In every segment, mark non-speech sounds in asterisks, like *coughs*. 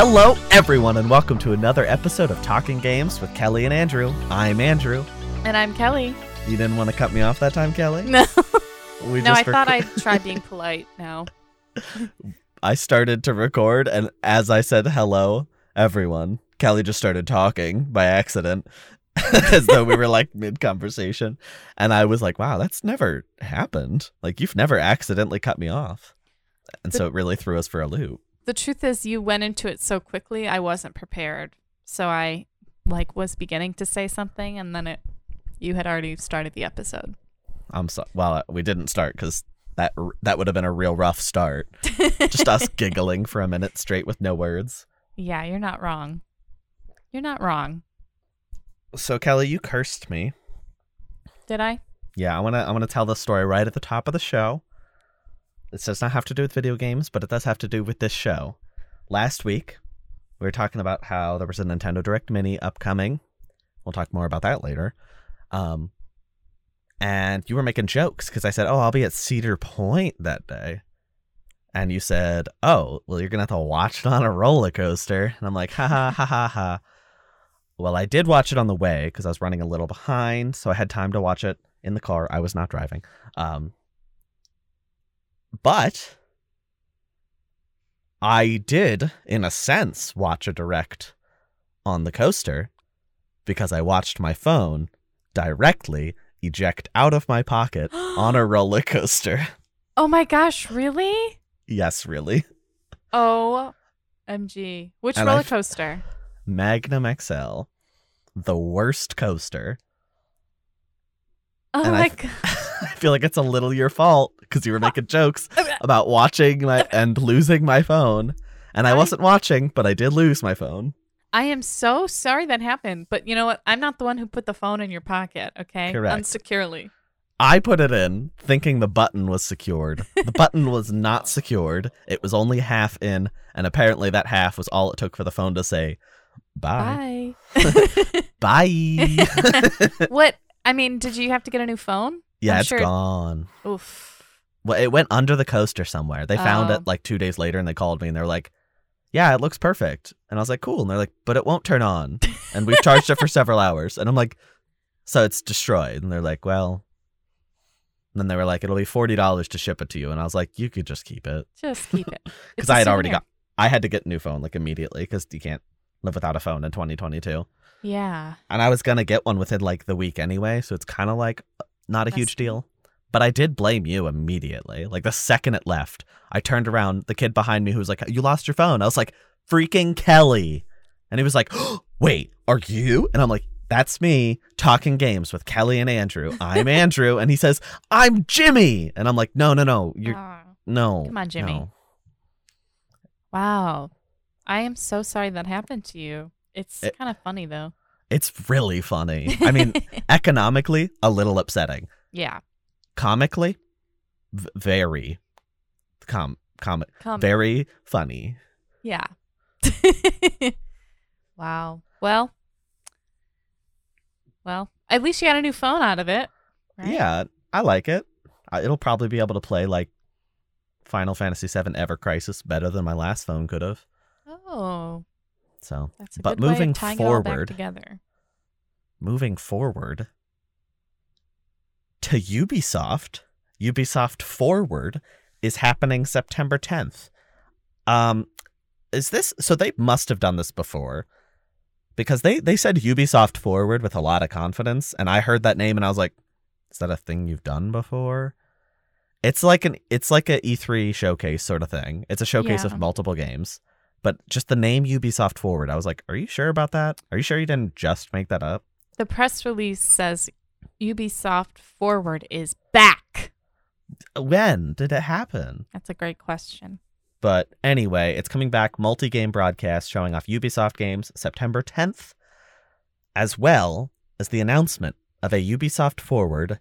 Hello, everyone, and welcome to another episode of Talking Games with Kellie and Andrew. I'm Andrew. And I'm Kellie. You didn't want to cut me off that time, Kellie? No, We no, I just thought I'd try being polite now. *laughs* *laughs* I started to record, and as I said hello, everyone, Kellie just started talking by accident, *laughs* as though we were like mid conversation. And I was like, wow, that's never happened. Like, you've never accidentally cut me off. And so it really threw us for a loop. The truth is, you went into it so quickly, I wasn't prepared. So I like was beginning to say something, and then it, you had already started the episode. I'm so well. Uh, we didn't start because that that would have been a real rough start. *laughs* Just us giggling for a minute straight with no words. Yeah, you're not wrong. You're not wrong. So Kellie, you cursed me. Did I? Yeah, I wanna I wanna tell the story right at the top of the show. This does not have to do with video games, but it does have to do with this show. Last week, we were talking about how there was a Nintendo Direct Mini upcoming. We'll talk more about that later. Um, and you were making jokes because I said, "Oh, I'll be at Cedar Point that day," and you said, "Oh, well, you're gonna have to watch it on a roller coaster," and I'm like, "Ha ha ha ha ha." Well, I did watch it on the way because I was running a little behind, so I had time to watch it in the car. I was not driving. Um, but I did, in a sense, watch a direct on the coaster because I watched my phone directly eject out of my pocket *gasps* on a roller coaster. Oh my gosh, really? yes, really. Oh, MG. Which And roller f- coaster? Magnum XL, the worst coaster. Oh and I my f-. *laughs* I feel like it's a little your fault because you were making jokes *laughs* about watching my and losing my phone. And I wasn't watching, but I did lose my phone. I am so sorry that happened, but you know what? I'm not the one who put the phone in your pocket, okay? Correct. Unsecurely. I put it in thinking the button was secured. The *laughs* button was not secured. It was only half in, and apparently that half was all it took for the phone to say bye. Bye. *laughs* Bye. what? I mean, did you have to get a new phone? yeah, I'm it's sure- gone. Oof. Well, it went under the coaster somewhere. They found Oh. it like two days later and they called me and they're like, yeah, it looks perfect. And I was like, cool. And they're like, but it won't turn on. And we've charged it for several hours. And I'm like, so it's destroyed. And they're like, well, and then they were like, it'll be $40 to ship it to you. And I was like, you could just keep it. Just keep it. *laughs* Because I had already got, I had to get a new phone like immediately because you can't live without a phone in 2022. Yeah. And I was going to get one within like the week anyway. So it's kind of like uh, not a That's huge deal. But I did blame you immediately. Like the second it left, I turned around, the kid behind me who was like, You lost your phone. I was like, Freaking Kellie. And he was like, *gasps* Wait, are you? And I'm like, That's me talking games with Kellie and Andrew. I'm *laughs* Andrew. And he says, I'm Jimmy. And I'm like, No, no, no. You're Oh, no. Come on, Jimmy. no." wow. I am so sorry that happened to you. It's It- kind of funny though. It's really funny. I mean, *laughs* economically, a little upsetting. yeah. Comically, v- very com comic Come. very funny. Yeah. *laughs* wow. Well. Well, at least you got a new phone out of it. Right? Yeah, I like it. I, it'll probably be able to play like Final Fantasy VII Ever Crisis better than my last phone could have. Oh, So, that's a But moving of tying it all back forward- together. moving forward to Ubisoft, Ubisoft Forward is happening September 10th. Um is this so they must have done this before because they they said Ubisoft Forward with a lot of confidence and I heard that name and I was like is that a thing you've done before? It's like an it's like a E3 showcase sort of thing. It's a showcase Yeah. of multiple games. But just the name Ubisoft Forward, I was like, "Are you sure about that? Are you sure you didn't just make that up?" The press release says Ubisoft Forward is back. When did it happen? That's a great question. But anyway, it's coming back multi game broadcast showing off Ubisoft games September 10th, as well as the announcement of a Ubisoft Forward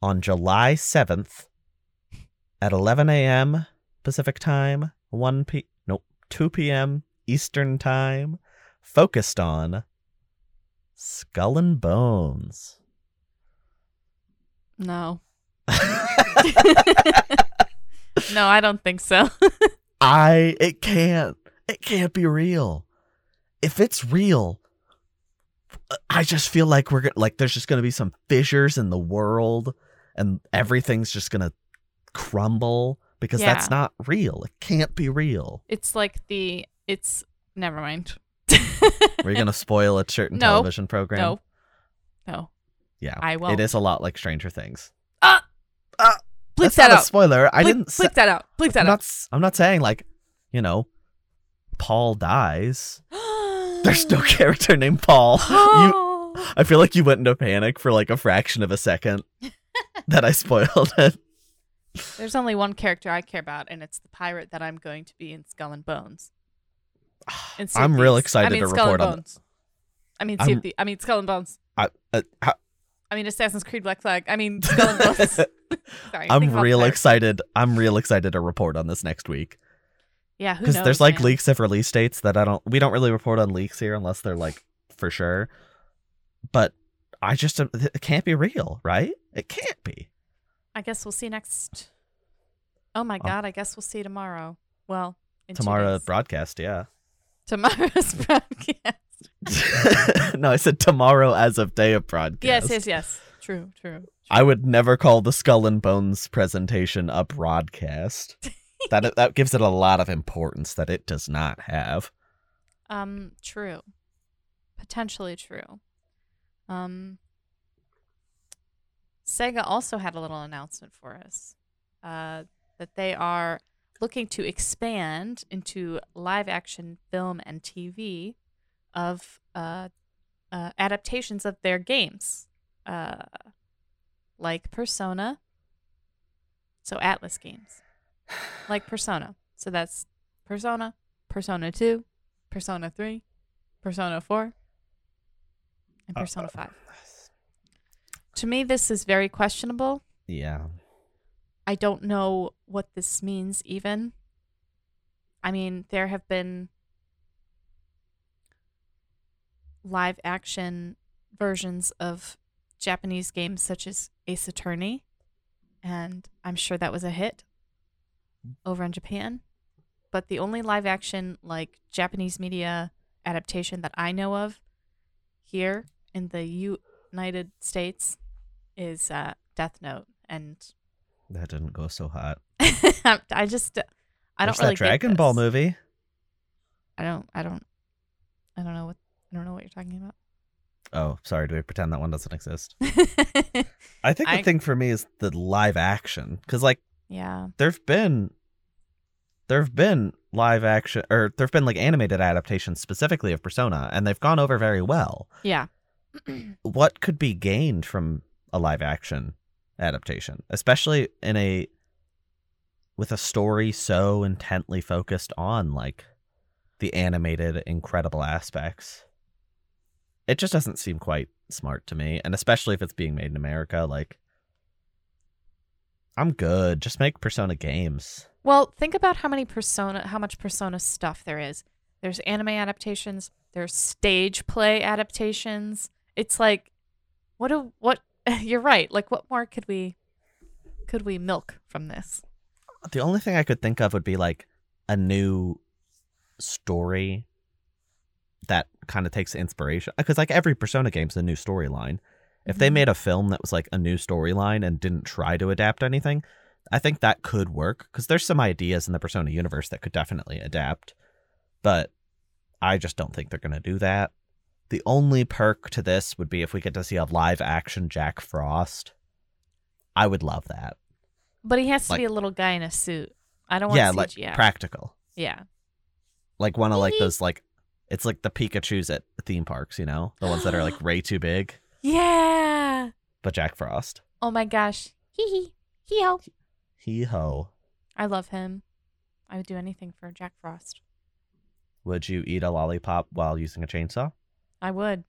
on July 7th at 11 a.m. Pacific Time, 1 p. Nope, 2 p.m. Eastern Time, focused on Skull and Bones. No. *laughs* no, I don't think so. *laughs* I it can't It can't be real. If it's real, I just feel like we're like there's just gonna be some fissures in the world and everything's just gonna crumble because that's not real. It can't be real. It's like the it's never mind. We're gonna *laughs* spoil a certain No. television program. No. No. Yeah. I won't. It is a lot like Stranger Things. Ah! Ah! Bleep That's that not a out. spoiler. I didn't bleep that out. Bleep I'm that not out. s- I'm not saying like, you know, Paul dies. *gasps* There's no character named Paul. *gasps* You I feel like you went into panic for like a fraction of a second *laughs* that I spoiled it. There's only one character I care about, and it's the pirate that I'm going to be in Skull and Bones. *sighs* In I'm real excited I mean, to Skull report and on Bones. I mean, I'm- I mean, Skull and Bones. I, uh, how- I mean, Assassin's Creed Black Flag. I mean, Skull and Bones. *laughs* *laughs* Sorry, I'm real excited. I'm real excited to report on this next week Yeah, because there's like man? leaks of release dates that I don't. We don't really report on leaks here unless they're like for sure. But I just uh, it can't be real, right? It can't be. I guess we'll see next. Oh my god! I guess we'll see tomorrow. Well, in two Tomorrow days. broadcast, yeah. tomorrow's *laughs* broadcast. *laughs* no, I said tomorrow as of day of broadcast. Yes, yes, yes. True, true. I would never call the Skull and Bones presentation a broadcast. *laughs* that that gives it a lot of importance that it does not have. Um, true. Potentially true. Um, Sega also had a little announcement for us uh, that they are looking to expand into live action film and TV of uh, uh, adaptations of their games, uh, like Persona. So, Atlus games, like Persona. So, that's Persona, Persona 2, Persona 3, Persona 4, and Uh, Persona 5. To me, this is very questionable. Yeah. I don't know what this means, even. I mean, there have been live action versions of Japanese games such as Ace Attorney, and I'm sure that was a hit over in Japan. But the only live action, like Japanese media adaptation that I know of here in the United States is uh, Death Note. And That didn't go so hot. *laughs* I just I There's don't really that Dragon Ball movie. I don't I don't I don't know what I don't know what you're talking about. Oh, sorry. Do we pretend that one doesn't exist? *laughs* I think the I- thing for me is the live action because, like, yeah. there've been there've been live action or there've been like animated adaptations specifically of Persona, and they've gone over very well. Yeah. *clears throat* What could be gained from a live action adaptation, especially in a with a story so intently focused on like the animated incredible aspects? It just doesn't seem quite smart to me, and especially if it's being made in America, like. I'm good. Just make Persona games. Well, think about how many persona how much persona stuff there is. There's anime adaptations, there's stage play adaptations. It's like what do what *laughs* you're right. Like what more could we could we milk from this? The only thing I could think of would be like a new story that kind of takes inspiration because like every Persona game's a new storyline. If they Mhm. made a film that was like a new storyline and didn't try to adapt anything, I think that could work because there's some ideas in the Persona universe that could definitely adapt. But I just don't think they're going to do that. The only perk to this would be if we get to see a live action Jack Frost. I would love that. But he has to Like- be a little guy in a suit. I don't want yeah, CGI. like practical. yeah. Like one of like those like it's like the Pikachu's at theme parks, you know? The ones that are like *gasps* way too big, Yeah. but Jack Frost. Oh my gosh. Hee hee. Hee ho. Hee ho. I love him. I would do anything for Jack Frost. Would you eat a lollipop while using a chainsaw? I would.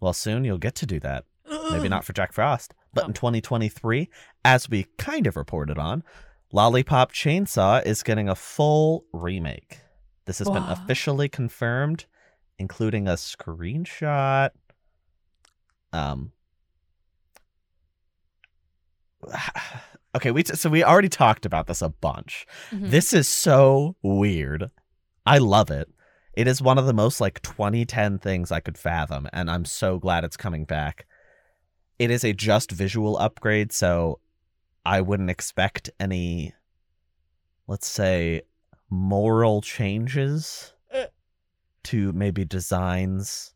Well, soon you'll get to do that. Maybe not for *gasps* Jack Frost, but in Oh. 2023, as we kind of reported on, Lollipop Chainsaw is getting a full remake. This has been officially confirmed, including a screenshot. Um. *sighs* Okay, we t- so we already talked about this a bunch. Mhm. This is so weird. I love it. It is one of the most like 2010 things I could fathom, and I'm so glad it's coming back. It is a just visual upgrade, so I wouldn't expect any, let's say, moral changes Uh. to maybe designs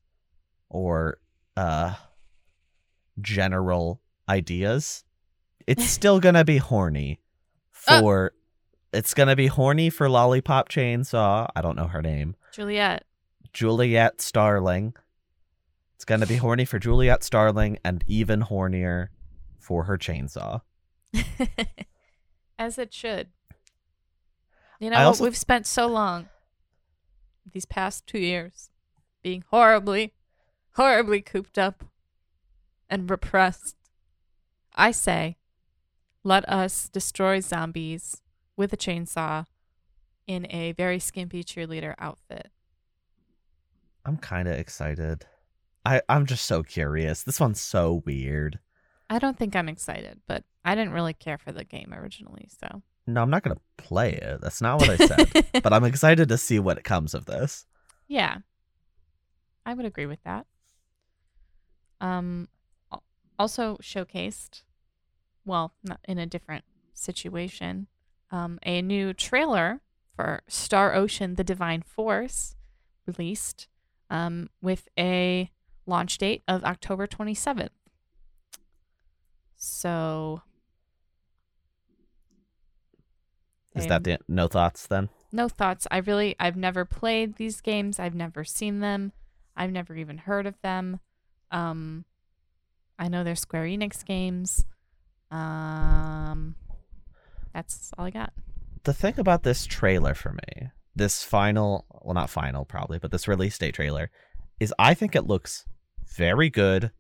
or uh general ideas. It's *laughs* still gonna be horny Uh. for it's gonna be horny for Lollipop Chainsaw. I don't know her name. Juliet. Juliet Starling. It's gonna be horny for Juliet Starling and even hornier for her chainsaw. *laughs* As it should. You know, also- we've spent so long these past two years being horribly, horribly cooped up and repressed. I say, let us destroy zombies with a chainsaw in a very skimpy cheerleader outfit. I'm kind of excited. I I'm just so curious. This one's so weird. I don't think I'm excited, but I didn't really care for the game originally, so. No, I'm not gonna play it. That's not what I said. but I'm *laughs* excited to see what comes of this. Yeah. I would agree with that. Um also showcased well, not in a different situation, um a new trailer for Star Ocean The Divine Force released um with a launch date of October 27th. So Is that the no thoughts then? no thoughts. I really I've never played these games. I've never seen them. I've never even heard of them. Um I know they're Square Enix games. Um that's all I got. The thing about this trailer for me, this final, well, not final probably, but this release date trailer, is I think it looks very good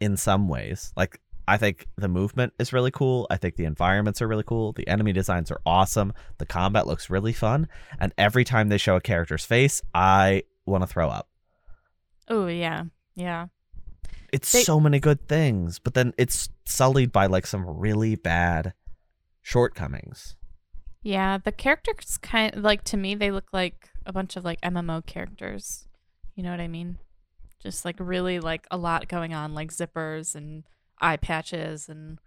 in some ways. Like, I think the movement is really cool. I think the environments are really cool. The enemy designs are awesome. The combat looks really fun. And every time they show a character's face, I want to throw up. Oh yeah. Yeah. It's They- so many good things, but then it's sullied by like some really bad shortcomings. Yeah, the characters kind like to me they look like a bunch of like MMO characters. You know what I mean? Just like really like a lot going on like zippers and eye patches and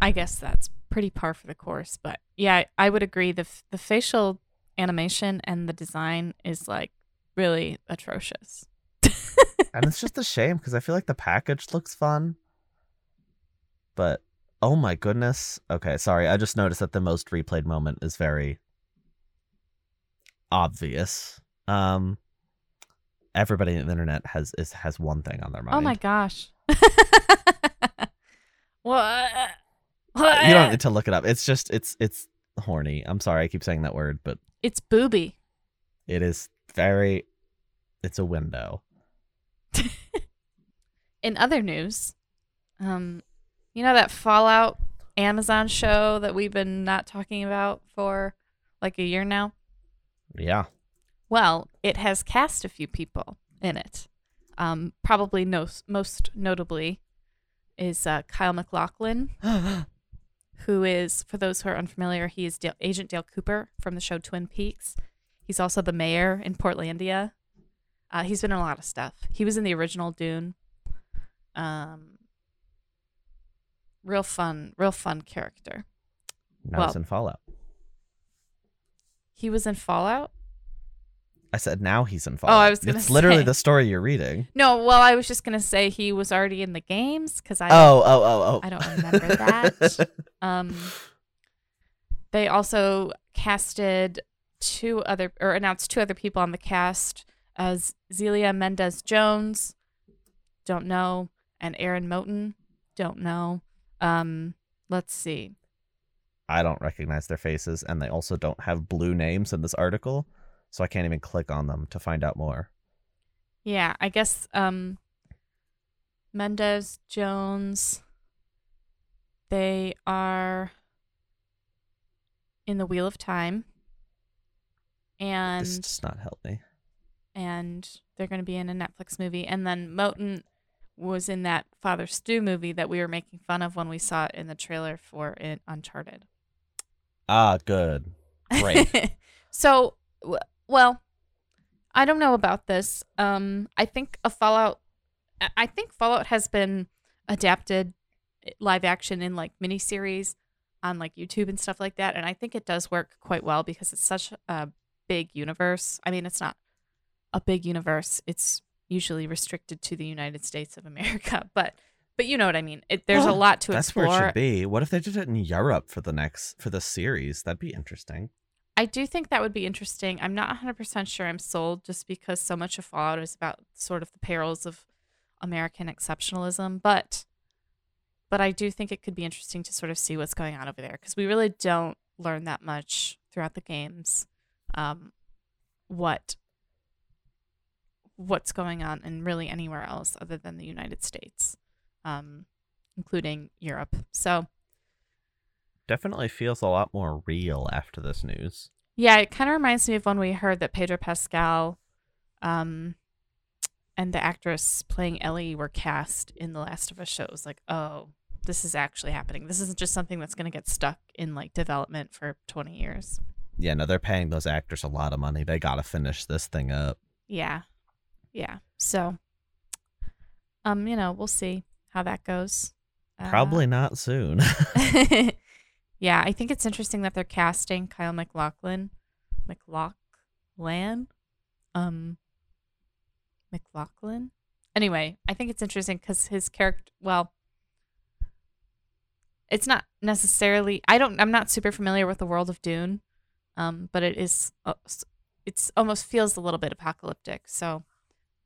I guess that's pretty par for the course, but yeah, I would agree the f- the facial animation and the design is like really atrocious. *laughs* and it's just a shame because I feel like the package looks fun. But oh my goodness. Okay, sorry. I just noticed that the most replayed moment is very obvious. Um everybody on the internet has is has one thing on their mind. Oh my gosh. *laughs* what? You don't need to look it up. It's just it's it's horny. I'm sorry I keep saying that word, but It's booby. it is very it's a window. *laughs* In other news, um, you know that Fallout Amazon show that we've been not talking about for like a year now? Yeah. Well, it has cast a few people in it. Um, probably no, most notably is uh, Kyle MacLachlan, *gasps* who is, for those who are unfamiliar, he is Dale, Agent Dale Cooper from the show Twin Peaks. He's also the mayor in Portlandia. Uh, he's been in a lot of stuff. He was in the original Dune. Um, real fun, real fun character. now Well- in Fallout. He was in Fallout. I said now he's in Fallout. Oh, I was gonna It's literally the story you're reading. No, well, I was just gonna say he was already in the games because I Oh, oh, oh, oh. I don't remember that. *laughs* Um, they also casted two other or announced two other people on the cast as Xelia Mendes-Jones, don't know, and Aaron Moten, don't know. Um, let's see. I don't recognize their faces, and they also don't have blue names in this article, so I can't even click on them to find out more. Yeah, I guess um, Mendez Jones. They are in the Wheel of Time, and this does not help me. and they're going to be in a Netflix movie. And then Moten was in that Father Stu movie that we were making fun of when we saw it in the trailer for it Uncharted. Ah, good. Great. *laughs* So, well, I don't know about this. Um, I think a Fallout. I- think Fallout has been adapted eh, live action in like miniseries on like YouTube and stuff like that, and I think it does work quite well because it's such a big universe. I mean, it's not a big universe. It's usually restricted to the United States of America, *laughs* but but you know what I mean. It, there's a lot to That's explore. where it should be. What if they did it in Europe for the next for the series? That'd be interesting. I do think that would be interesting. I'm not 100% sure I'm sold just because so much of Fallout is about sort of the perils of American exceptionalism, but but I do think it could be interesting to sort of see what's going on over there because we really don't learn that much throughout the games um, what what's going on and really anywhere else other than the United States, um, including Europe. So Definitely feels a lot more real after this news. Yeah, it kind of reminds me of when we heard that Pedro Pascal um, and the actress playing Ellie were cast in The Last of Us show. It was like, oh, this is actually happening. This isn't just something that's going to get stuck in like development for 20 years. Yeah, no, they're paying those actors a lot of money. They gotta finish this thing up. Yeah. Yeah. So, um, you know, we'll see how that goes. Uh, Probably not soon. *laughs* *laughs* yeah, I think it's interesting that they're casting Kyle McLaughlin, McLaughlin, um, McLaughlin. Anyway, I think it's interesting because his character, well, it's not necessarily. I don't. I'm not super familiar with the world of Dune, um, but it is. uh, It's almost feels a little bit apocalyptic. So,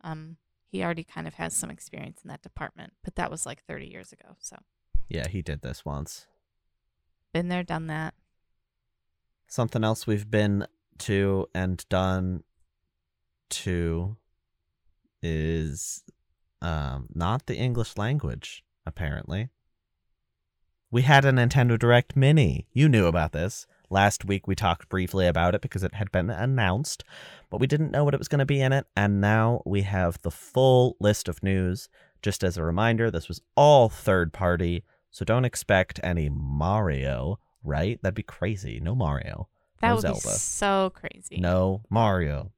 um, he already kind of has some experience in that department, but that was like 30 years ago. So, yeah, he did this once. Been there, done that. Something else we've been to and done to is um, not the English language, apparently. We had a Nintendo Direct Mini. You knew about this. Last week we talked briefly about it because it had been announced, but we didn't know what it was going to be in it. And now we have the full list of news. Just as a reminder, this was all third party, so don't expect any Mario, right? That'd be crazy. No Mario. That No would Zelda. be so crazy. No Mario.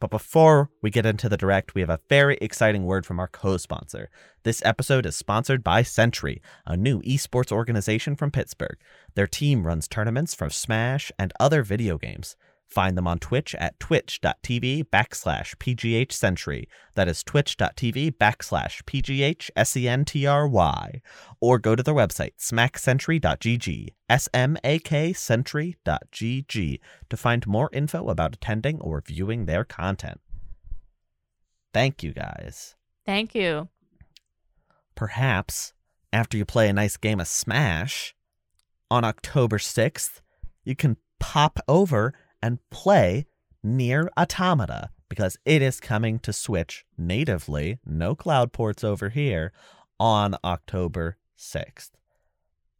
But before we get into the direct, we have a very exciting word from our co sponsor. This episode is sponsored by Century, a new esports organization from Pittsburgh. Their team runs tournaments for Smash and other video games. Find them on Twitch at twitch.tv backslash PGH Century. That is twitch.tv backslash PGH. Or go to their website, smackcentury.gg, S-M-A-K century.gg to find more info about attending or viewing their content. Thank you guys. Thank you. Perhaps after you play a nice game of Smash on October 6th, you can pop over and play NieR Automata because it is coming to Switch natively, no cloud ports over here, on October 6th.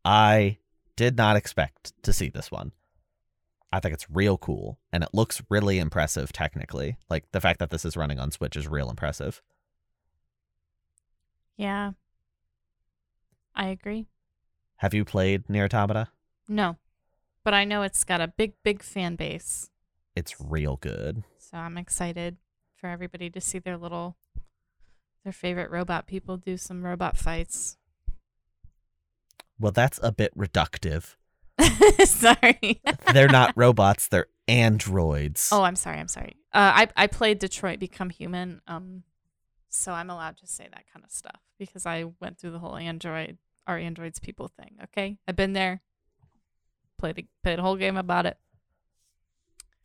I did not expect to see this one. I think it's real cool and it looks really impressive technically. Like the fact that this is running on Switch is real impressive. Yeah. I agree. Have you played NieR Automata? No. But I know it's got a big, big fan base. It's real good. So I'm excited for everybody to see their little, their favorite robot people do some robot fights. *laughs* Well, that's a bit reductive. sorry. *laughs* They're not robots, they're androids. oh, I'm sorry. I'm sorry. Uh, I I played Detroit Become Human. Um, so I'm allowed to say that kind of stuff because I went through the whole Android our androids people thing. Okay, I've been there. Played the played a whole game about it.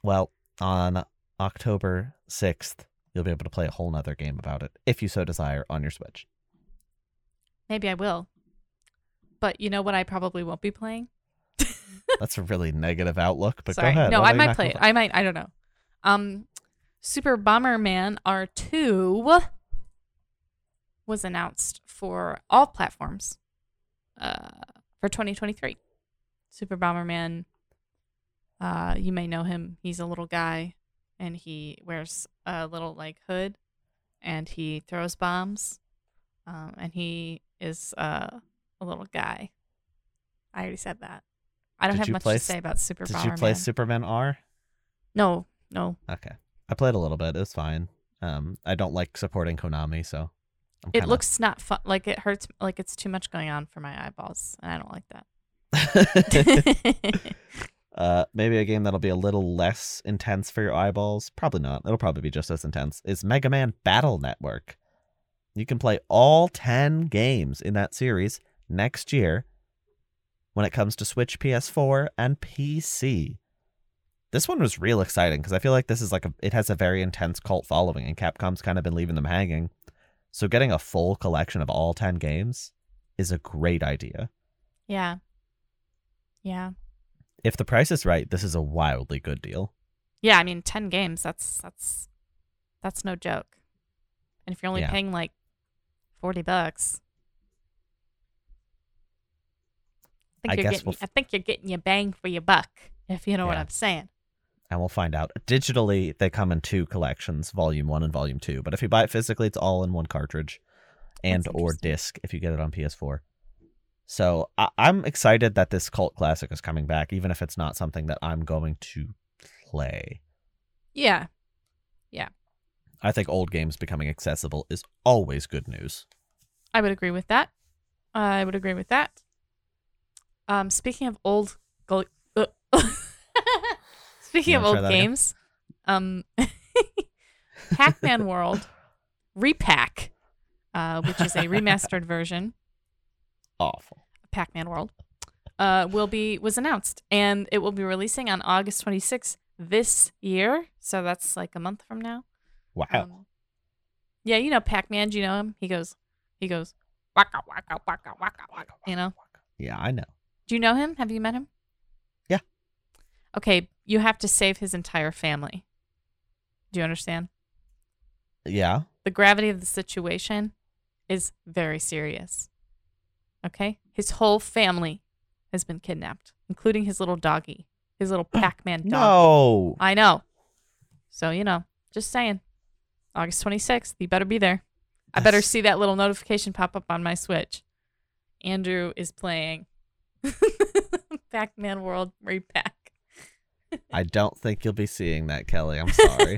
Well, on October 6th, you'll be able to play a whole nother game about it, if you so desire, on your Switch. Maybe I will. But you know what? I probably won't be playing. *laughs* That's a really negative outlook, but Sorry. go ahead. No, What I might play it. I might. I don't know. Um, Super Bomberman R2 was announced for all platforms uh, for 2023. Super Bomberman, uh, you may know him. He's a little guy and he wears a little like hood and he throws bombs. Um, and he is uh, a little guy. I already said that. I don't Did have much play to say about Super Did Bomberman. you play Superman R? No, no. Okay. I played a little bit. It was fine. Um, I don't like supporting Konami, so I'm It kinda- looks not fun. Like it hurts. Like it's too much going on for my eyeballs, and I don't like that. *laughs* uh, maybe a game that'll be a little less intense for your eyeballs. Probably not. It'll probably be just as intense. Is Mega Man Battle Network. You can play all 10 games in that series next year when it comes to Switch, PS4, and PC. This one was real exciting because I feel like this is like a it has a very intense cult following and Capcom's kind of been leaving them hanging. So getting a full collection of all 10 games is a great idea. yeah. Yeah. If the price is right, this is a wildly good deal. Yeah, I mean, ten games. That's that's that's no joke. And if you're only Yeah. paying like forty bucks, I think I you're getting. we'll f- I think you're getting your bang for your buck. If you know what I'm saying. and we'll find out. Digitally, they come in two collections, Volume One and Volume Two. But if you buy it physically, it's all in one cartridge, and or disc if you get it on PS4. So I- I'm excited that this cult classic is coming back, even if it's not something that I'm going to play. Yeah. Yeah. I think old games becoming accessible is always good news. I would agree with that. I would agree with that. Um, speaking of old, go- uh, *laughs* speaking of old that again? games, um, *laughs* Pac-Man World Repack, uh, which is a remastered version Awful. Pac-Man World, uh, will be was announced, and it will be releasing on August 26th this year. So that's like a month from now. Wow. Um, yeah, you know Pac-Man. Do you know him? He goes, he goes, waka waka waka waka waka. You know? yeah, I know. Do you know him? Have you met him? Yeah. Okay, you have to save his entire family. Do you understand? Yeah. The gravity of the situation is very serious. Okay? His whole family has been kidnapped, including his little doggy, his little *clears throat* Pac-Man dog. No. I know. So, you know, just saying. August 26th, you better be there. I better That's- see that little notification pop up on my Switch. Andrew is playing *laughs* Pac Man World Repack. I *laughs* don't think you'll be seeing that, Kellie. I'm sorry.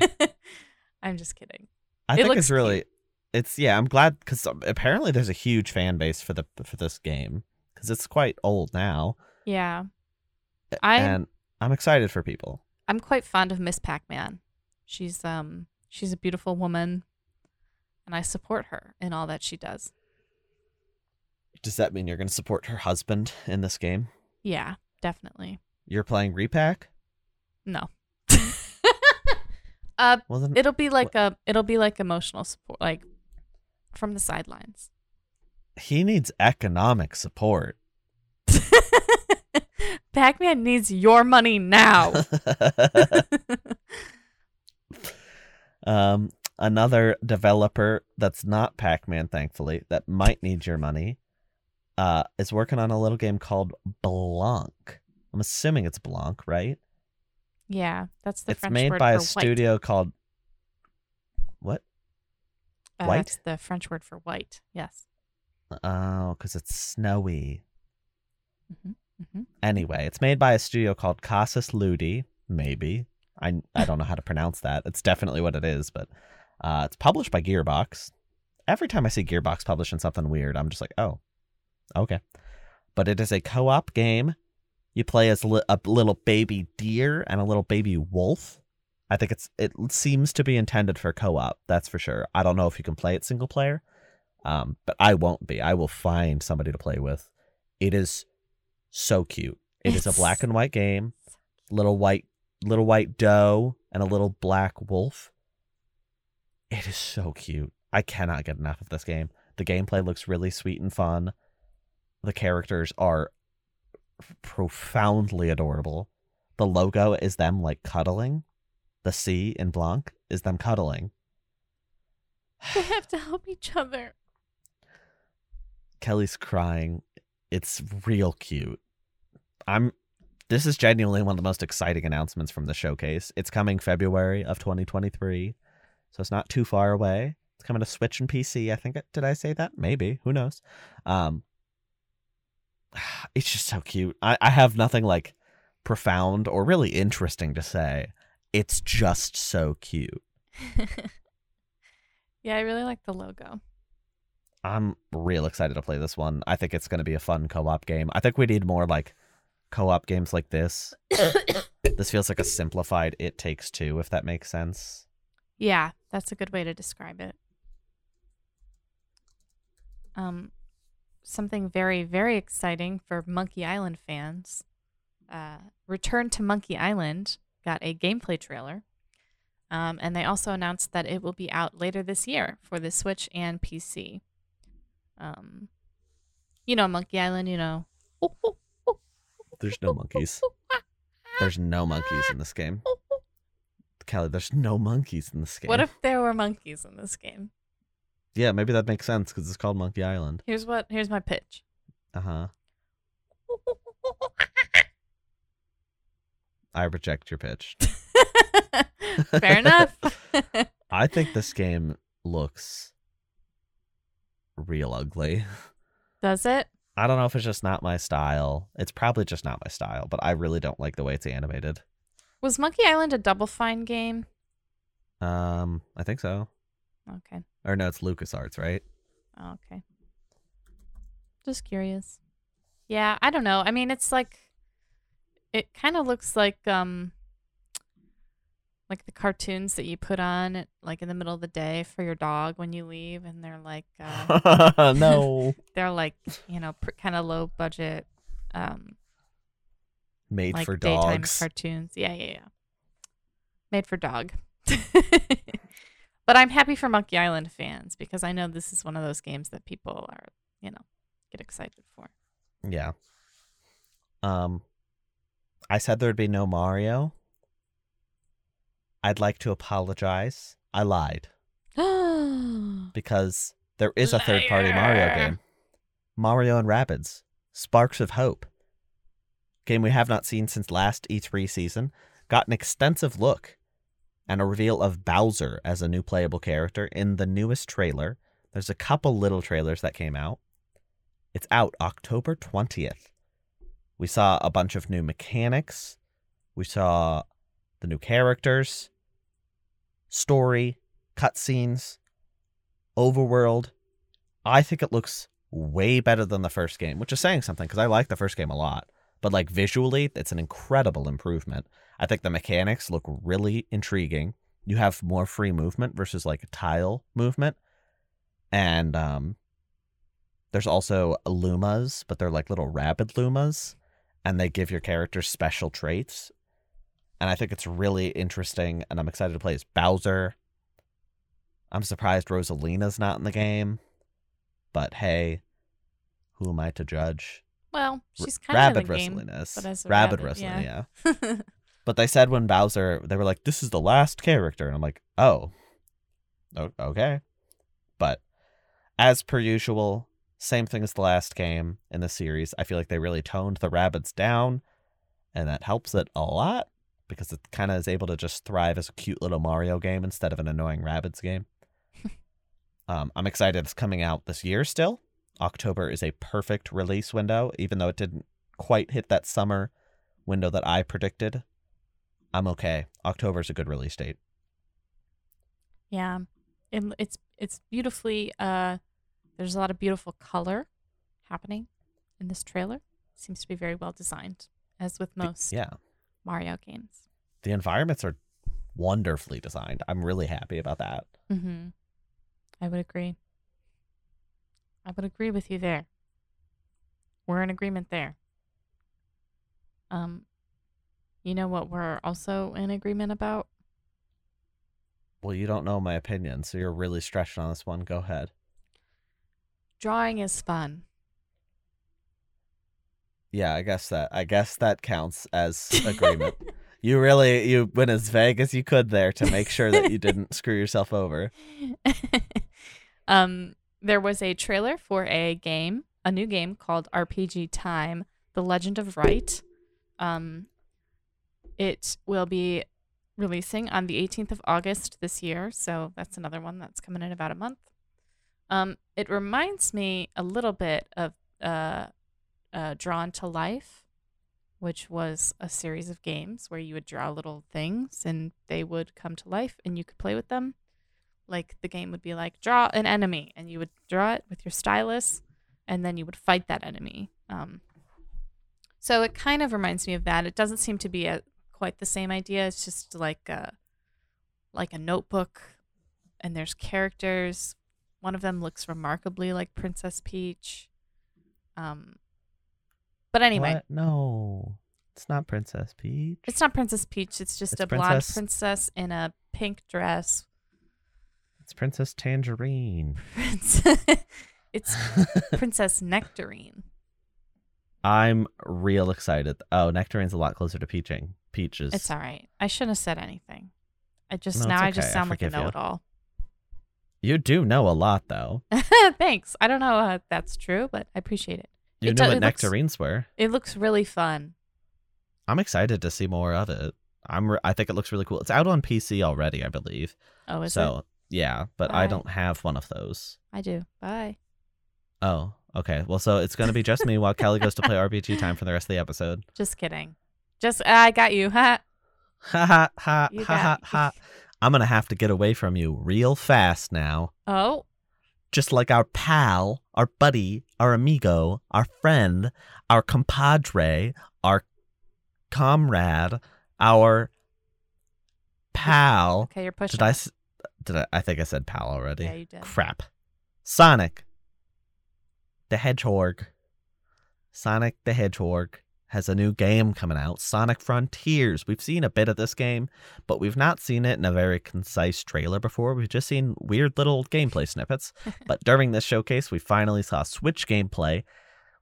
*laughs* I'm just kidding. I It think it's really, it's yeah. I'm glad because apparently there's a huge fan base for the for this game because it's quite old now, Yeah. I'm and I'm excited for people. I'm quite fond of Miss Pac-Man. She's um she's a beautiful woman and I support her in all that she does. Does that mean you're going to support her husband in this game? Yeah, definitely. You're playing Repack. No. *laughs* uh Well then, it'll be like a it'll be like emotional support like from the sidelines. he needs economic support. *laughs* Pac-Man needs your money now. *laughs* *laughs* um, another developer that's not Pac-Man, thankfully, that might need your money, uh, is working on a little game called Blanc. I'm assuming it's Blanc, right? yeah, that's the it's French made by a studio called what? White. Uh, white? That's the French word for white. Yes. Oh, because it's snowy. hmm Anyway, it's made by a studio called Casus Ludi. Maybe I I don't know how to pronounce that. It's definitely what it is, but uh, it's published by Gearbox. Every time I see Gearbox publishing something weird, I'm just like, oh, okay. But it is a co-op game. You play as li- a little baby deer and a little baby wolf. I think it's it seems to be intended for co-op. That's for sure. I don't know if you can play it single player, um, but I won't be. I will find somebody to play with. It is so cute. It is a black and white game. Little white little white doe and a little black wolf. It is so cute. I cannot get enough of this game. The gameplay looks really sweet and fun. The characters are profoundly adorable. The logo is them like cuddling. The C in Blanc is them cuddling. They have to help each other. Kellie's crying. It's real cute. I'm this is genuinely one of the most exciting announcements from the showcase. It's coming February of 2023. So it's not too far away. It's coming to Switch and PC. I think it, did I say that? Maybe. Who knows? Um *sighs* it's just so cute. I, I have nothing like profound or really interesting to say it's just so cute. *laughs* yeah, I really like the logo. I'm real excited to play this one. I think it's going to be a fun co-op game. I think we need more like co-op games like this. *coughs* this feels like a simplified It Takes Two, if that makes sense. Yeah, that's a good way to describe it. Um, something very, very exciting for Monkey Island fans. Uh, Return to Monkey Island got a gameplay trailer. Um, and they also announced that it will be out later this year for the Switch and PC. Um, you know, Monkey Island, you know. There's no monkeys. There's no monkeys in this game. Kellie, there's no monkeys in this game. What if there were monkeys in this game? Yeah, maybe that makes sense because it's called Monkey Island. Here's what. Here's my pitch. Uh huh. I reject your pitch. *laughs* Fair enough. *laughs* I think this game looks real ugly. Does it? I don't know if it's just not my style. It's probably just not my style, but I really don't like the way it's animated. Was Monkey Island a Double Fine game? Um, I think so. Okay. Or no, it's LucasArts, right? Oh, okay. Just curious. Yeah, I don't know. I mean, it's like it kind of looks like um like the cartoons that you put on like in the middle of the day for your dog when you leave and they're like uh *laughs* no. *laughs* they're like, you know, pr- kind of low budget um Made like for daytime dogs. cartoons. Yeah, yeah, yeah. Made for dog. *laughs* but I'm happy for Monkey Island fans because I know this is one of those games that people are, you know, get excited for. Yeah. Um I said there'd be no Mario. I'd like to apologize. I lied *gasps* because there is a third party Mario game. Mario and Rabbids. Sparks of Hope. Game we have not seen since last E3 season. Got an extensive look and a reveal of Bowser as a new playable character in the newest trailer. There's a couple little trailers that came out. It's out October 20th. We saw a bunch of new mechanics. We saw the new characters, story, cutscenes, overworld. I think it looks way better than the first game, which is saying something because I like the first game a lot. But like visually, it's an incredible improvement. I think the mechanics look really intriguing. You have more free movement versus like tile movement. And um there's also lumas, but they're like little Rabbid lumas and they give your character special traits. And I think it's really interesting and I'm excited to play as Bowser. I'm surprised Rosalina's not in the game. But hey, who am I to judge? Well, she's kind Rabbit of game. Rosalina is. but as a Rabbit rabbit, Rosalina, yeah. *laughs* yeah. But they said when Bowser, they were like, "This is the last character," and I'm like, "Oh, okay." But as per usual, same thing as the last game in the series. I feel like they really toned the rabbits down, and that helps it a lot because it kind of is able to just thrive as a cute little Mario game instead of an annoying rabbits game. *laughs* um, I'm excited it's coming out this year still. October is a perfect release window, even though it didn't quite hit that summer window that I predicted. I'm okay. October is a good release date. Yeah, it, it's it's beautifully. Uh, there's a lot of beautiful color happening in this trailer. Seems to be very well designed, as with most yeah. Mario games. The environments are wonderfully designed. I'm really happy about that. Mm-hmm. I would agree. I would agree with you there. We're in agreement there. Um, you know what we're also in agreement about? Well, you don't know my opinion, so you're really stretching on this one. Go ahead. Drawing is fun. Yeah, I guess that I guess that counts as agreement. *laughs* you really you went as vague as you could there to make sure that you didn't *laughs* screw yourself over. *laughs* um, there was a trailer for a game, a new game called RPG Time: The Legend of Wright. Um, it will be releasing on the 18th of August this year, so that's another one that's coming in about a month. Um, it reminds me a little bit of uh, uh, Drawn to Life. which was a series of games where you would draw little things and they would come to life and you could play with them. Like the game would be like draw an enemy and you would draw it with your stylus and then you would fight that enemy. Um, so it kind of reminds me of that. It doesn't seem to be a, quite the same idea. It's just like a like a notebook and there's characters. One of them looks remarkably like Princess Peach. Um but anyway, What? No, it's not Princess Peach. it's not Princess Peach. It's just It's a blonde Princess- princess in a pink dress. It's Princess Tangerine. Princess, *laughs* it's *laughs* Princess Nectarine. I'm real excited. Oh, Nectarine's a lot closer to Peaching. Peaches. It's all right. I shouldn't have said anything. I just No, now it's I just okay. I sound like a know-it-all. You do know a lot, though. *laughs* Thanks. I don't know uh, if that's true, but I appreciate it. You It knew do- what it looks- nectarines were. It looks really fun. I'm excited to see more of it. I'm. Re- I think it looks really cool. It's out on PC already, I believe. Oh, is so it? yeah, but I Bye. don't have one of those. I do. Bye. Oh, okay. Well, so it's gonna be just me while Kellie goes to play RPG time for the rest of the episode. Just kidding. Just I got you. Ha. *laughs* Ha ha ha You ha ha got- ha. I'm gonna have to get away from you real fast now. Oh, Just like our pal, our buddy, our amigo, our friend, our compadre, our comrade, our pal. okay. You're pushing. Did I? Did I? I think I said pal already. Yeah, you did. Crap. Sonic the Hedgehog. Sonic the Hedgehog has a new game coming out, Sonic Frontiers. We've seen a bit of this game, but we've not seen it in a very concise trailer before. We've just seen weird little gameplay snippets. *laughs* but during this showcase, we finally saw Switch gameplay.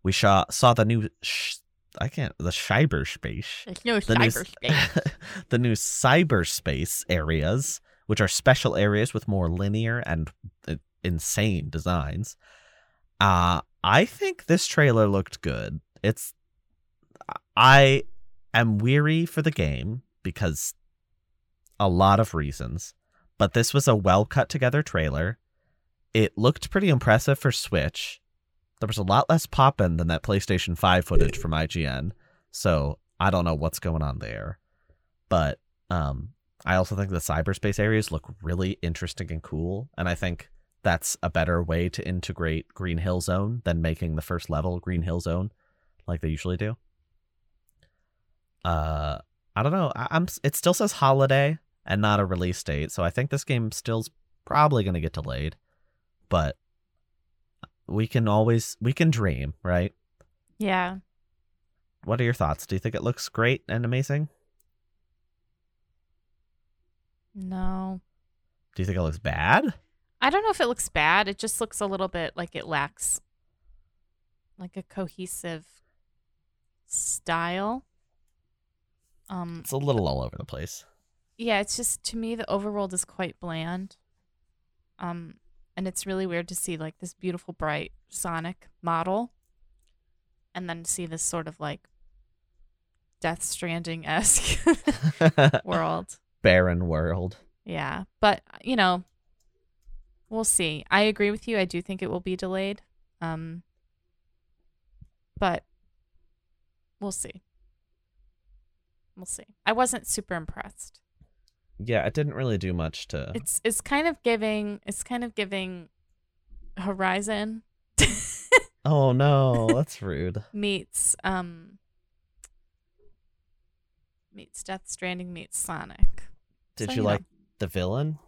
We saw saw the new sh- I can't the cyberspace There's no the new, *laughs* the new cyberspace areas, which are special areas with more linear and uh, insane designs. Uh, I think this trailer looked good. It's I am weary for the game because a lot of reasons, but this was a well cut together trailer. It looked pretty impressive for Switch. There was a lot less poppin' than that PlayStation 5 footage from IGN. So I don't know what's going on there. But um I also think the cyberspace areas look really interesting and cool. And I think that's a better way to integrate Green Hill Zone than making the first level Green Hill Zone like they usually do. Uh I don't know. I, I'm it still says holiday and not a release date, so I think this game still's probably gonna get delayed. But we can always we can dream, right? yeah. What are your thoughts? Do you think it looks great and amazing? No. Do you think it looks bad? I don't know if it looks bad. It just looks a little bit like it lacks like a cohesive style. Um It's a little all over the place. yeah, it's just to me the overworld is quite bland. Um and it's really weird to see like this beautiful bright Sonic model and then see this sort of like Death Stranding esque *laughs* *laughs* world. Barren world. Yeah. But you know, we'll see. I agree with you. I do think it will be delayed. Um but we'll see. We'll see. I wasn't super impressed. Yeah, it didn't really do much to. It's it's kind of giving it's kind of giving Horizon *laughs* Oh no, that's rude. meets um meets Death Stranding meets Sonic. Did So, you know. like the villain?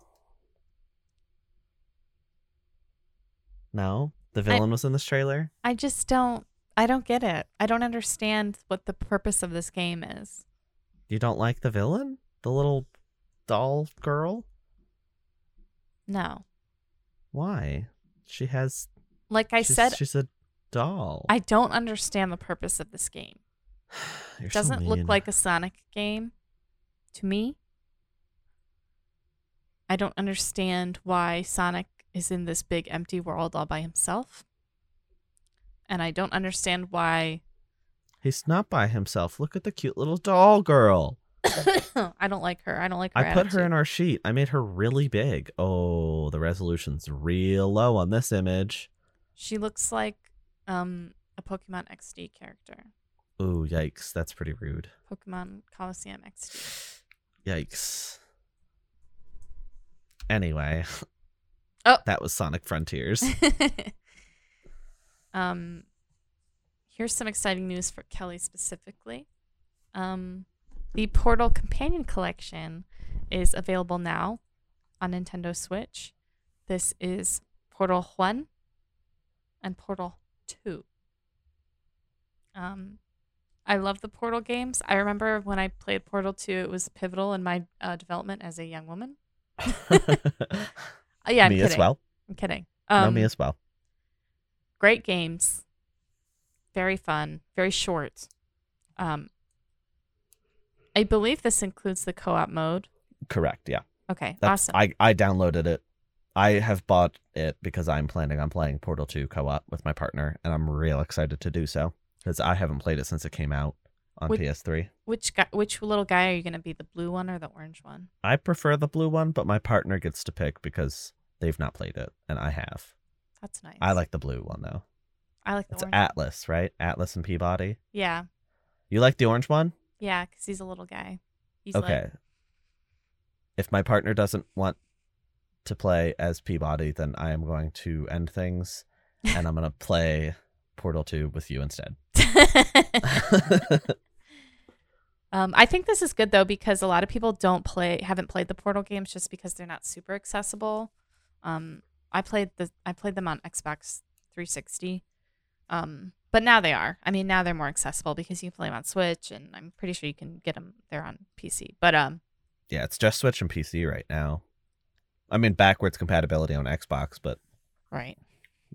No, the villain was in this trailer. I just don't I don't get it. I don't understand what the purpose of this game is. You don't like the villain, the little doll girl? No. Why? She has. Like I she's, said, she's a doll. I don't understand the purpose of this game. *sighs* It doesn't look like a Sonic game to me. I don't understand why Sonic is in this big empty world all by himself. And I don't understand why He's not by himself. Look at the cute little doll girl. *coughs* I don't like her. I don't like her. I put her in our sheet. I made her really big. Oh, the resolution's real low on this image. She looks like um a Pokemon XD character. Ooh, yikes! That's pretty rude. Pokemon Colosseum XD. Yikes. Anyway. Oh. That was Sonic Frontiers. *laughs* um, here's some exciting news for Kellie specifically. Um, the Portal Companion Collection is available now on Nintendo Switch. This is Portal 1 and Portal 2. Um, I love the Portal games. I remember when I played Portal 2, it was pivotal in my uh, development as a young woman. *laughs* Uh, yeah, I'm me kidding. as well. I'm kidding. no, Um, me as well. great games very fun very short um i believe this includes the co-op mode Correct. Yeah. okay That's, awesome I I downloaded it. I have bought it because I'm planning on playing Portal 2 co-op with my partner, and I'm real excited to do so because I haven't played it since it came out on Would- PS3. which guy which little guy are you gonna be the blue one or the orange one I prefer the blue one, but my partner gets to pick because they've not played it, and I have. that's nice I like the blue one though. I like the It's orange. Atlas, right? Atlas and P-body. yeah You like the orange one? yeah because he's a little guy he's okay. like If my partner doesn't want to play as P-body, then I am going to end things and I'm going to play Portal 2 with you instead. *laughs* *laughs* um i think this is good though because a lot of people don't play haven't played the portal games just because they're not super accessible um i played the i played them on xbox 360 um but now they are i mean now they're more accessible because you can play them on switch and i'm pretty sure you can get them there on pc but um yeah, it's just Switch and PC right now. I mean, backwards compatibility on Xbox, but right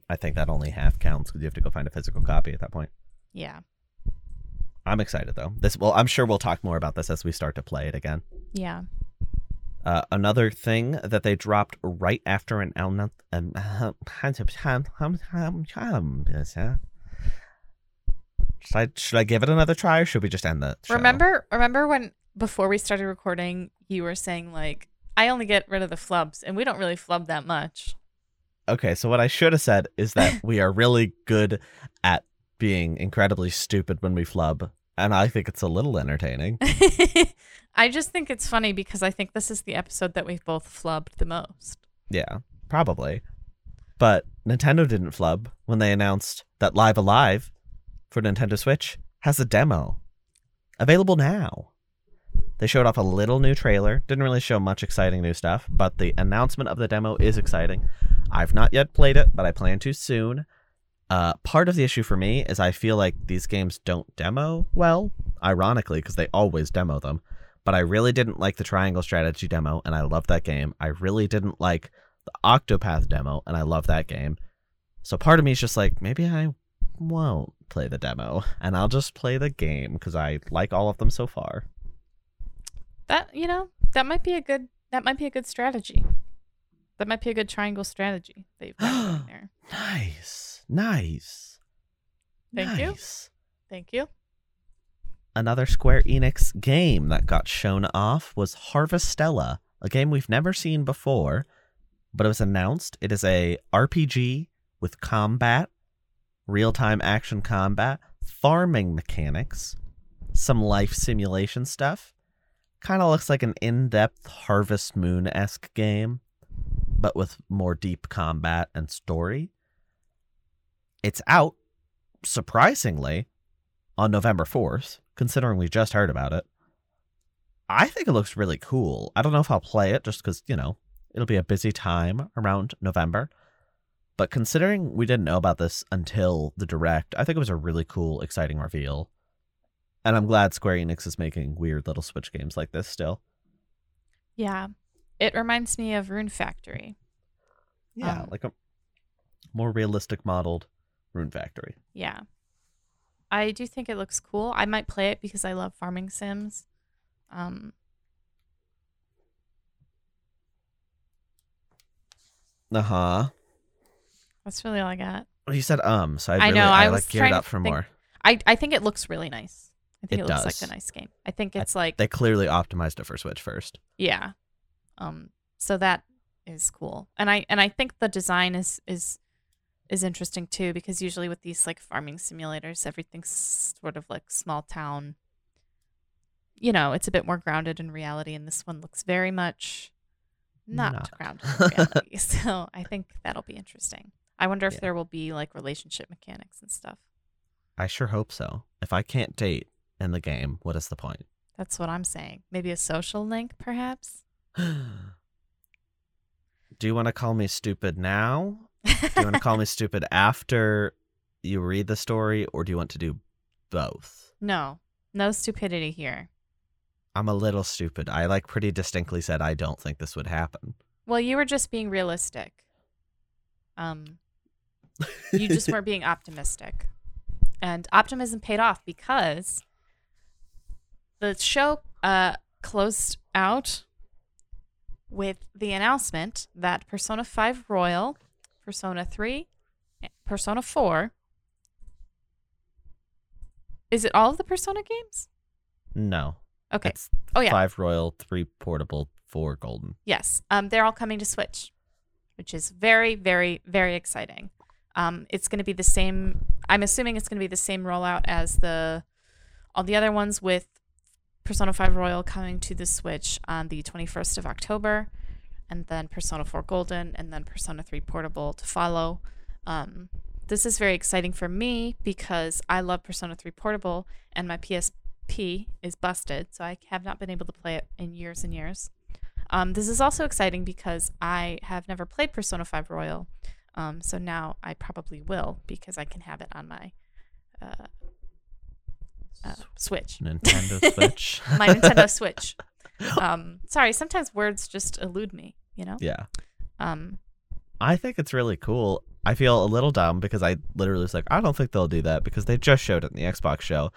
I think that only half counts because you have to go find a physical copy at that point. yeah I'm excited though. This, well, I'm sure we'll talk more about this as we start to play it again. yeah Uh, another thing that they dropped right after an announcement. *laughs* Should I should I give it another try or should we just end the show? remember remember when before we started recording you were saying like i only get rid of the flubs and we don't really flub that much Okay, so what I should have said is that *laughs* we are really good at being incredibly stupid when we flub, and I think it's a little entertaining. *laughs* I just think it's funny because I think this is the episode that we've both flubbed the most. Yeah, probably. But Nintendo didn't flub when they announced that Live A Live for Nintendo Switch has a demo available now. They showed off a little new trailer, didn't really show much exciting new stuff, but the announcement of the demo is exciting. I've not yet played it, but I plan to soon. Uh, part of the issue for me is I feel like these games don't demo well, ironically, because they always demo them. But I really didn't like the Triangle Strategy demo, and I love that game. I really didn't like the Octopath demo, and I love that game. So part of me is just like, maybe I won't play the demo, and I'll just play the game because I like all of them so far. That you know, that might be a good that might be a good strategy. That might be a good triangle strategy that you've got *gasps* there. Nice, nice. Thank you. Thank you. Another Square Enix game that got shown off was Harvestella, a game we've never seen before, but it was announced. It is a RPG with combat, real-time action combat, farming mechanics, some life simulation stuff. Kind of looks like an in-depth Harvest Moon-esque game, but with more deep combat and story. It's out, surprisingly, on November 4th, considering we just heard about it. I think it looks really cool. I don't know if I'll play it just because, you know, it'll be a busy time around November. But considering we didn't know about this until the direct, I think it was a really cool, exciting reveal. And I'm glad Square Enix is making weird little Switch games like this still. Yeah. It reminds me of Rune Factory. Yeah, Um, like a more realistic modeled Rune Factory. Yeah. I do think it looks cool. I might play it because I love farming sims. Um Uh huh. that's really all I got. You said um, so I, I know, I, I like was geared up for think- more. I I think it looks really nice. I think It it, looks does. like a nice game. I think I- it's like They clearly optimized it for Switch first. yeah. Um so that is cool. And I and I think the design is is is interesting too because usually with these like farming simulators, everything's sort of like small town. You know, it's a bit more grounded in reality, and this one looks very much not, Not. grounded in reality. *laughs* so I think that'll be interesting. I wonder if Yeah. there will be like relationship mechanics and stuff. I sure hope so. If I can't date in the game, what is the point? That's what I'm saying. Maybe a social link, perhaps. *gasps* Do you want to call me stupid now? Do you want to call me stupid after you read the story, or do you want to do both? no, no stupidity here. I'm a little stupid. I like pretty distinctly said I don't think this would happen. Well, you were just being realistic. Um, you just *laughs* weren't being optimistic. And optimism paid off because the show uh, closed out with the announcement that Persona 5 Royal, Persona 3, Persona 4. Is it all of the Persona games? No. Okay. It's Oh, yeah. five royal, three portable, four golden. Yes, um, they're all coming to Switch, which is very, very, very exciting. Um, it's going to be the same. I'm assuming it's going to be the same rollout as the all the other ones, with Persona 5 Royal coming to the Switch on the 21st of October, and then Persona 4 Golden, and then Persona 3 Portable to follow. Um, this is very exciting for me because I love Persona 3 Portable, and my PSP is busted, so I have not been able to play it in years and years. Um, this is also exciting because I have never played Persona 5 Royal. Um, so now I probably will because I can have it on my uh, uh, Switch. Nintendo *laughs* Switch. my Nintendo *laughs* Switch. Um, sorry, sometimes words just elude me, you know? yeah. Um, I think it's really cool. I feel a little dumb because I literally was like, I don't think they'll do that because they just showed it in the Xbox show.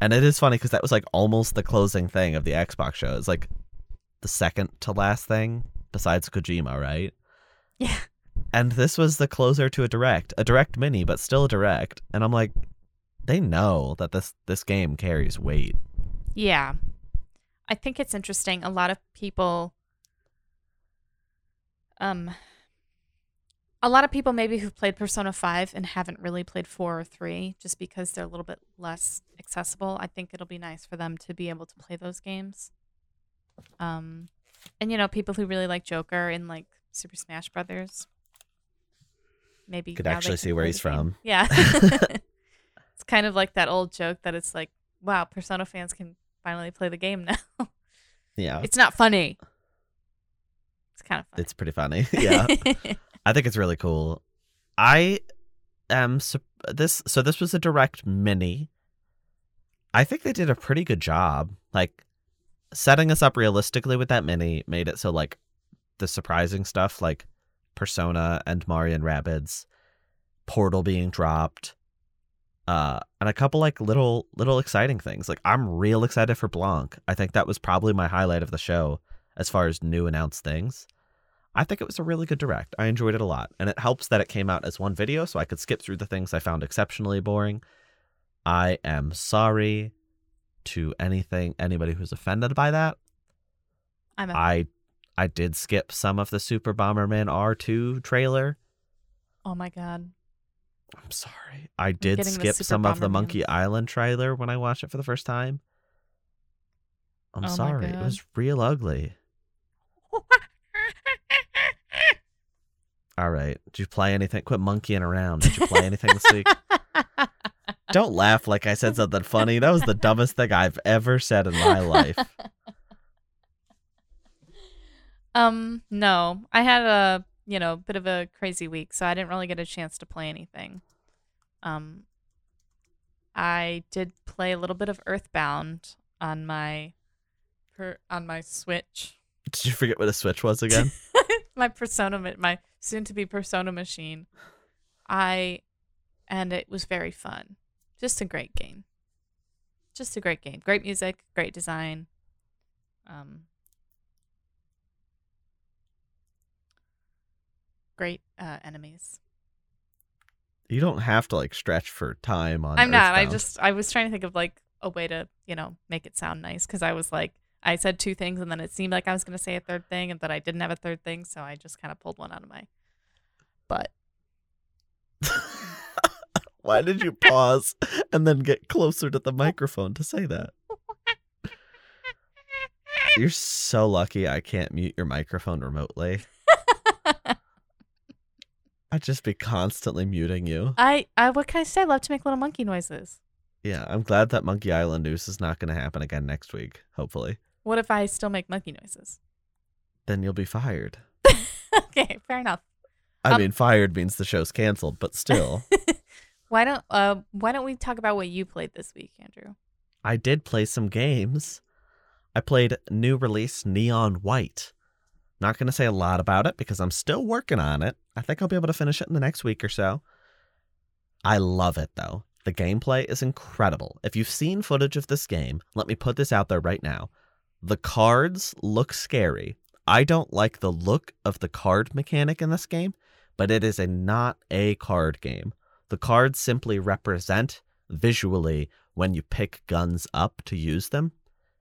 And it is funny because that was like almost the closing thing of the Xbox show. It's like the second to last thing besides Kojima, right? yeah. *laughs* And this was the closer to a direct, a direct mini, but still a direct. And I'm like, they know that this this game carries weight. Yeah. I think it's interesting. A lot of people um a lot of people maybe who've played Persona 5 and haven't really played 4 or 3 just because they're a little bit less accessible. I think it'll be nice for them to be able to play those games. Um and you know, people who really like Joker and like Super Smash Brothers maybe Could actually see where he's from. *laughs* Yeah. *laughs* it's kind of like that old joke that it's like, wow, Persona fans can finally play the game now. *laughs* Yeah. It's not funny. It's kind of funny. It's pretty funny. *laughs* yeah. I think it's really cool. I am sup- this so this was a direct mini. I think they did a pretty good job. Like setting us up realistically with that mini made it so like the surprising stuff like Persona and Mario and Rabbids, Portal being dropped, uh, and a couple like little little exciting things. Like I'm real excited for Blanc. I think that was probably my highlight of the show as far as new announced things. I think it was a really good direct. I enjoyed it a lot. And it helps that it came out as one video so I could skip through the things I found exceptionally boring. I am sorry to anything anybody who's offended by that. I'm I I did skip some of the Super Bomberman R2 trailer. oh my god. I'm sorry. I did skip some of the Monkey Island trailer when I watched it for the first time. I'm Oh sorry. It was real ugly. All right. Did you play anything? Quit monkeying around. Did you play anything this week? *laughs* Don't laugh like I said something funny. That was the dumbest thing I've ever said in my life. *laughs* um, no. I had a, you know, bit of a crazy week, so I didn't really get a chance to play anything. Um I did play a little bit of Earthbound on my per, on my Switch. Did you forget what a Switch was again? *laughs* my persona my soon to be persona machine. I and it was very fun. Just a great game. Just a great game. Great music great design. Um great uh enemies. You don't have to like stretch for time on. i'm not. I just i was trying to think of like a way to you know make it sound nice because i was like i said two things and then it seemed like i was going to say a third thing and that i didn't have a third thing so i just kind of pulled one out of my butt *laughs* Why did you pause and then get closer to the microphone to say that? You're so lucky I can't mute your microphone remotely. *laughs* I'd just be constantly muting you. I, I, what can I say? I love to make little monkey noises. Yeah, I'm glad that Monkey Island news is not going to happen again next week, hopefully. What if I still make monkey noises? Then you'll be fired. *laughs* okay, fair enough. I Um, mean, fired means the show's canceled, but still. *laughs* Why don't uh why don't we talk about what you played this week, Andrew? I did play some games. I played new release Neon White. Not going to say a lot about it because I'm still working on it. I think I'll be able to finish it in the next week or so. I love it though. The gameplay is incredible. If you've seen footage of this game, let me put this out there right now. The cards look scary. I don't like the look of the card mechanic in this game, but it is a not a card game. The cards simply represent visually when you pick guns up to use them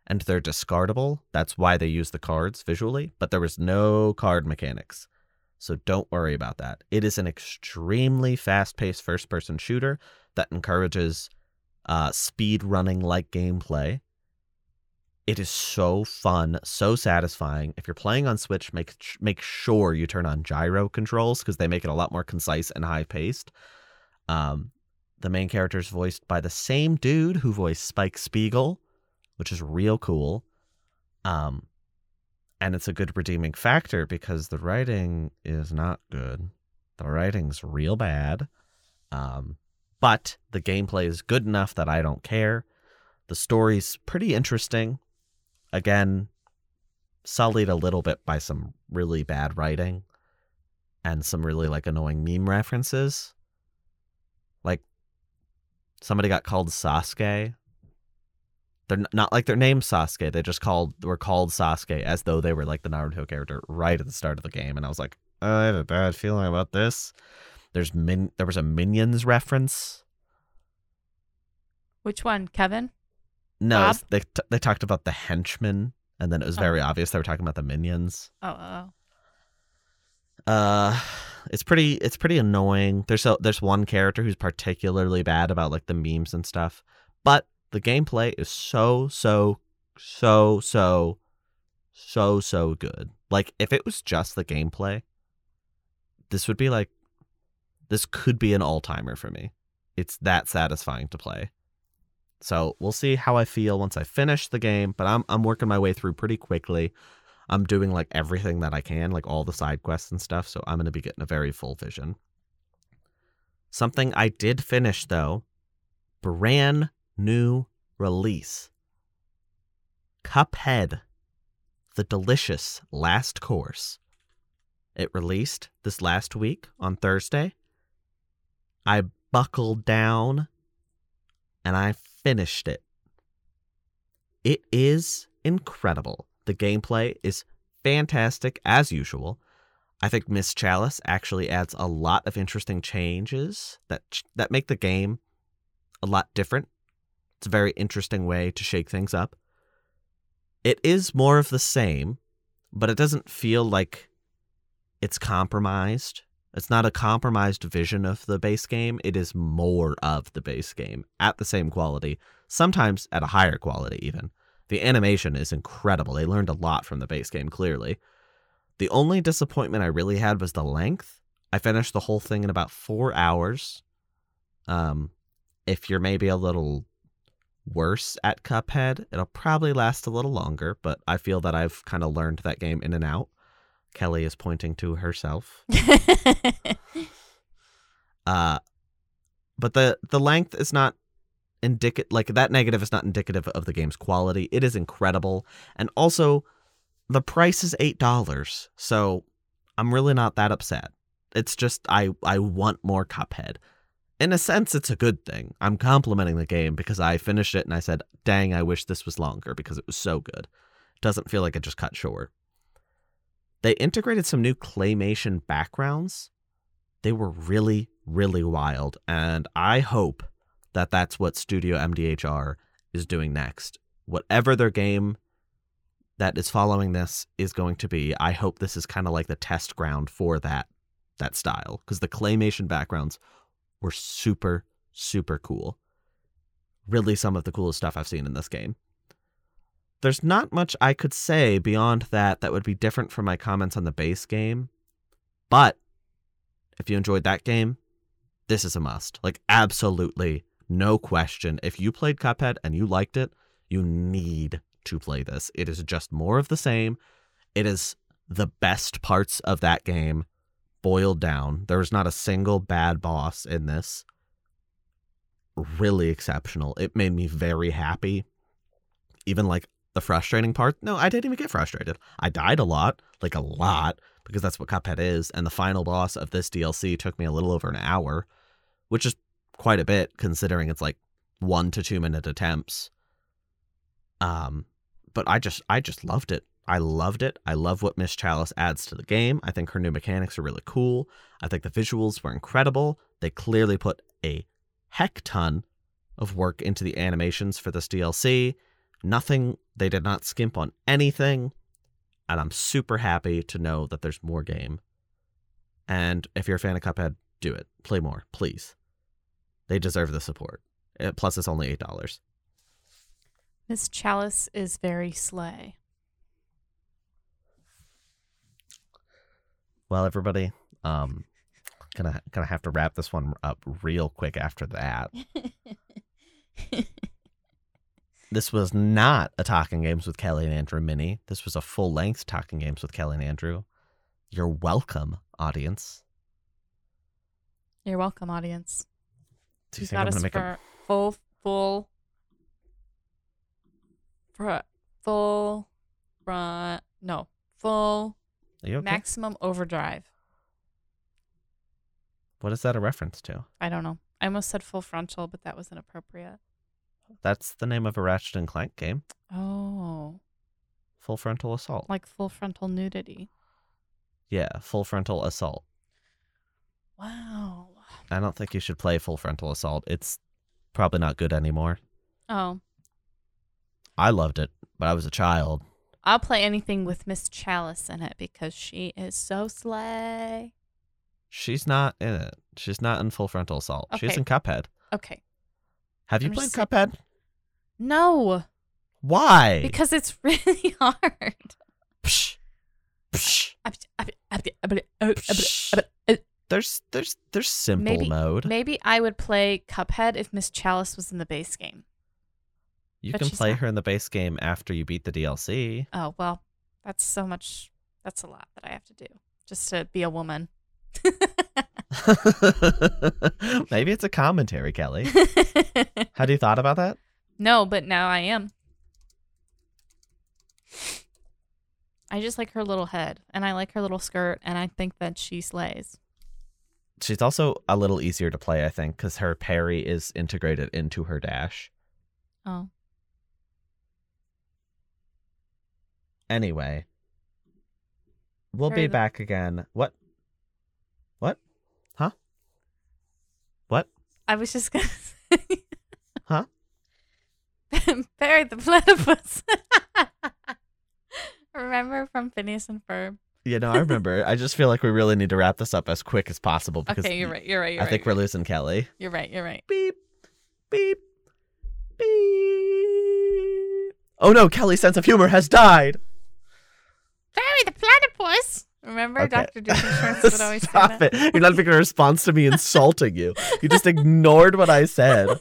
and they're discardable. That's why they use the cards visually, but there was no card mechanics. So don't worry about that. It is an extremely fast paced first person shooter that encourages uh, speed running like gameplay. It is so fun, so satisfying. If you're playing on Switch, make make sure you turn on gyro controls because they make it a lot more concise and high paced. Um, the main character is voiced by the same dude who voiced Spike Spiegel, which is real cool. Um, and it's a good redeeming factor because the writing is not good. The writing's real bad. Um, but the gameplay is good enough that I don't care. The story's pretty interesting. Again, sullied a little bit by some really bad writing and some really like annoying meme references. Like somebody got called Sasuke. They're not like their name Sasuke. They just called were called Sasuke as though they were like the Naruto character right at the start of the game, and I was like, I have a bad feeling about this. There's min. There was a Minions reference. Which one, Kevin? No, Bob? they t- they talked about the henchmen, and then it was Oh. very obvious they were talking about the minions. Oh, oh. Uh, it's pretty it's pretty annoying. There's a, there's one character who's particularly bad about like the memes and stuff, but the gameplay is so so so so so so good. Like if it was just the gameplay, this would be like this could be an all-timer for me. It's that satisfying to play. So, we'll see how I feel once I finish the game, but I'm I'm working my way through pretty quickly. I'm doing like everything that I can, like all the side quests and stuff, so I'm going to be getting a very full vision. Something I did finish though, brand new release. Cuphead, the delicious last course. It released this last week on Thursday. I buckled down and I finished it. It is incredible. The gameplay is fantastic as usual. I think Miss Chalice actually adds a lot of interesting changes that that make the game a lot different. It's a very interesting way to shake things up. It is more of the same, but it doesn't feel like it's compromised. It's not a compromised vision of the base game. It is more of the base game at the same quality, sometimes at a higher quality, even. The animation is incredible. They learned a lot from the base game, clearly. The only disappointment I really had was the length. I finished the whole thing in about four hours. Um, if you're maybe a little worse at Cuphead, it'll probably last a little longer, but I feel that I've kind of learned that game in and out. Kellie is pointing to herself. *laughs* Uh, but the the length is not indicative. Like that negative is not indicative of the game's quality. It is incredible, and also the price is eight dollars. So I'm really not that upset. It's just I I want more Cuphead. In a sense, it's a good thing. I'm complimenting the game because I finished it and I said, "Dang, I wish this was longer because it was so good." It doesn't feel like it just cut short. They integrated some new claymation backgrounds they were really, really wild. And I hope that that's what Studio MDHR is doing next. Whatever their game that is following this is going to be, I hope this is kind of like the test ground for that that style because the claymation backgrounds were super, super cool. Really, some of the coolest stuff I've seen in this game. There's not much I could say beyond that that would be different from my comments on the base game. But if you enjoyed that game, this is a must. Like, absolutely, no question. If you played Cuphead and you liked it, you need to play this. It is just more of the same. It is the best parts of that game boiled down. There's not a single bad boss in this. Really exceptional. It made me very happy. Even like the frustrating part, no, I didn't even get frustrated. I died a lot, like a lot, because that's what Cuphead is. And the final boss of this DLC took me a little over an hour, which is quite a bit considering it's like one to two minute attempts. Um, but I just I just loved it. I loved it. I love what Miss Chalice adds to the game. I think her new mechanics are really cool. I think the visuals were incredible. They clearly put a heck ton of work into the animations for this DLC. Nothing, they did not skimp on anything. And I'm super happy to know that there's more game. And if you're a fan of Cuphead, do it. Play more, please. They deserve the support. Uh, Plus, it's only $8. Miss Chalice is very slay. Well, everybody, um, gonna gonna have to wrap this one up real quick after that. *laughs* This was not a Talking Games with Kellie and Andrew mini. This was a full length Talking Games with Kellie and Andrew. You're welcome, audience. You're welcome, audience. Do you You got us make for a full, full, full, front, no, full okay? maximum overdrive. What is that a reference to? I don't know. I almost said full frontal, but that was inappropriate. That's the name of a Ratchet and Clank game. Oh, Full frontal assault. like full frontal nudity. Yeah, full frontal assault. Wow. I don't think you should play full frontal assault. It's probably not good anymore. Oh, I loved it, but I was a child. I'll play anything with Miss Chalice in it because she is so slay. She's not in it. She's not in full frontal assault. She's in Cuphead. Okay. Have you I'm played just- Cuphead? No, Why? because it's *laughs* really hard. Psh, psh, There's there's there's simple Maybe- mode. maybe I would play Cuphead if Miss Chalice was in the base game. You but can she's play not. her in the base game after you beat the DLC. Oh well, that's so much. That's a lot that I have to do just to be a woman. *laughs* *laughs* Maybe it's a commentary, Kellie. *laughs* Had you thought about that? no, but now I am. I just like her little head, and I like her little skirt, and I think that she slays. She's also a little easier to play, I think, because her parry is integrated into her dash. Oh, Anyway, we'll be the- back again. What? Huh? What? I was just gonna *laughs* say, *laughs* Huh? Barry the platypus. *laughs* Remember from Phineas and Ferb? Yeah, no, I remember. I just feel like we really need to wrap this up as quick as possible because Okay, you're right. You're right. You're I right. think we're losing Kellie. You're right. You're right. Beep, beep, beep. Oh no, Kellie's sense of humor has died. Barry the platypus. Remember, Okay. Dr. Doofenshmirtz *laughs* would always say Stop that. it. You're not making a response to me insulting you. You just ignored what I said. *laughs*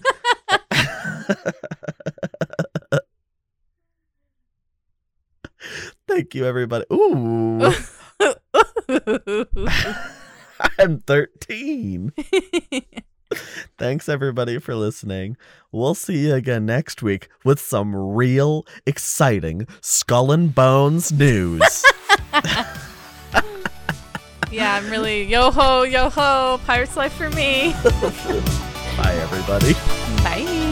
Thank you, everybody. Ooh, *laughs* I'm 13. Thanks, everybody, for listening. We'll see you again next week with some real exciting skull and bones news. Yeah, I'm really yo ho, yo ho, pirate's life for me. *laughs* Bye, everybody. Bye.